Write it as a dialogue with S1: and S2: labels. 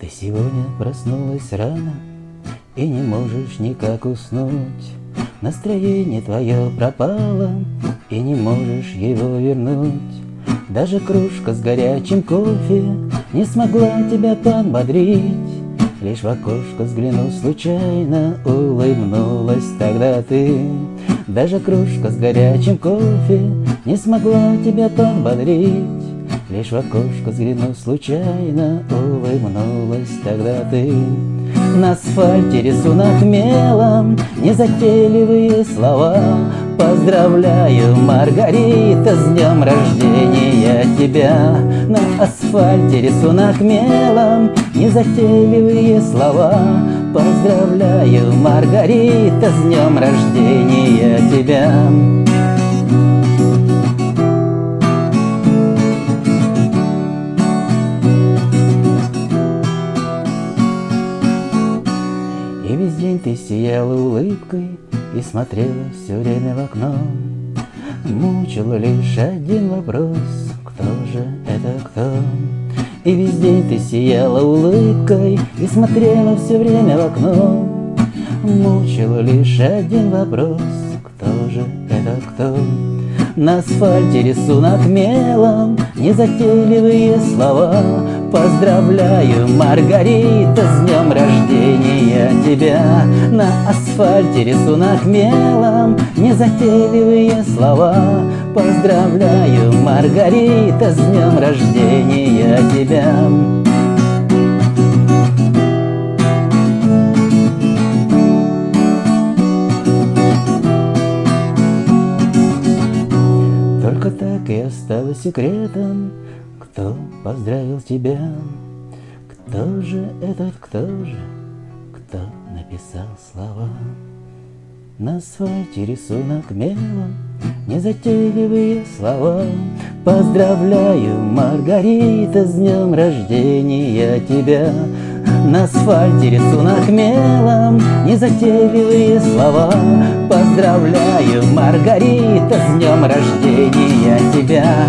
S1: Ты сегодня проснулась рано И не можешь никак уснуть. Настроение твое пропало И не можешь его вернуть. Даже кружка с горячим кофе Не смогла тебя подбодрить Лишь в окошко взглянув случайно Улыбнулась тогда ты. Даже кружка с горячим кофе Не смогла тебя подбодрить Лишь в окошко взглянув случайно, улыбнулась тогда ты. На асфальте рисунок мелом, незатейливые слова. Поздравляю, Маргарита, с днем рождения тебя. На асфальте рисунок мелом, незатейливые слова. Поздравляю, Маргарита, с днем рождения тебя. День ты сияла улыбкой И смотрела все время в окно Мучила лишь один вопрос Кто же это кто? И весь день ты сияла улыбкой И смотрела все время в окно Мучила лишь один вопрос Кто же это кто? На асфальте рисунок мелом Незатейливые слова Поздравляю, Маргарита, с днем рождения тебя На асфальте рисунок мелом Незатейливые слова Поздравляю, Маргарита, с днем рождения тебя Только так и осталось секретом кто поздравил тебя? Кто же этот, кто же, кто написал слова? На асфальте рисунок мелом, незатейливые слова. Поздравляю, Маргарита, с днем рождения тебя. На асфальте рисунок мелом, незатейливые слова. Поздравляю, Маргарита, с днем рождения тебя.